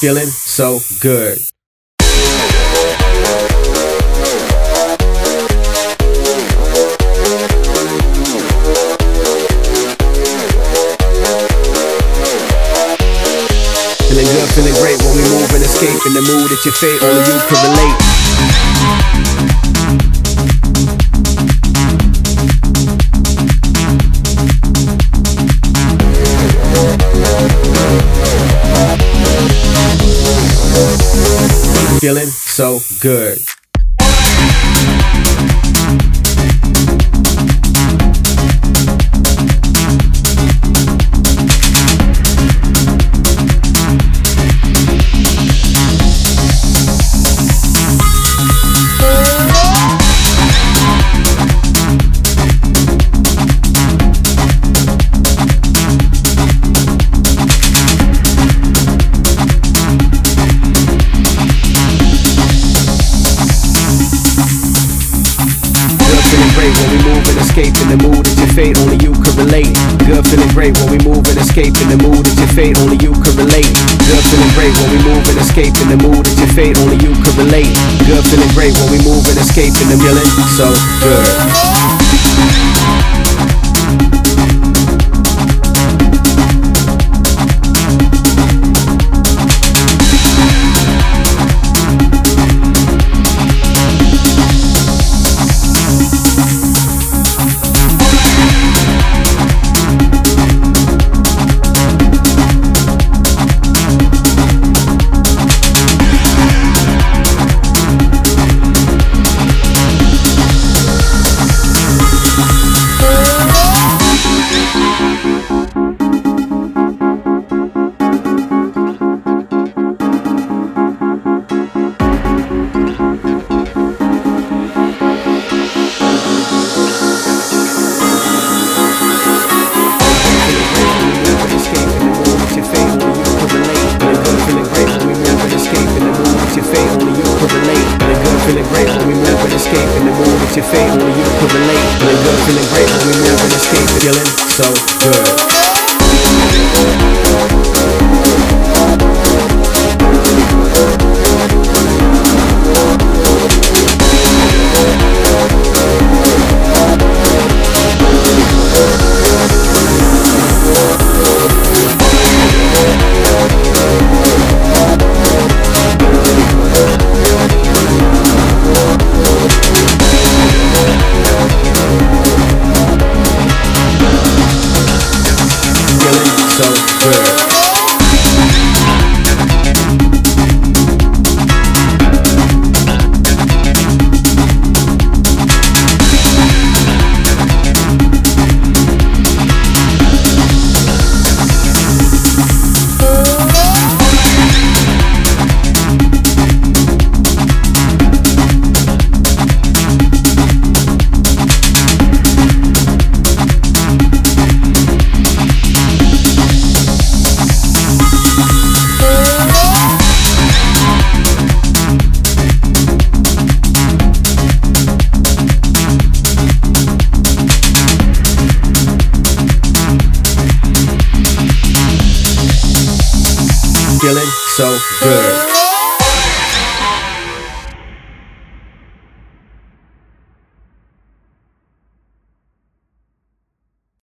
feeling so good. Feeling good, feeling great when we move and escape in the mood that your fate only you can relate. Feeling so good. In the mood that your fate only you can relate. Good feeling great when we move and escape in the mood that your fate only you can relate. Good feeling great when we move and escape in the mood that your fate only you can relate. Good feeling great when we move and escape in the feeling so good. Feeling so good. So good. Feeling so good.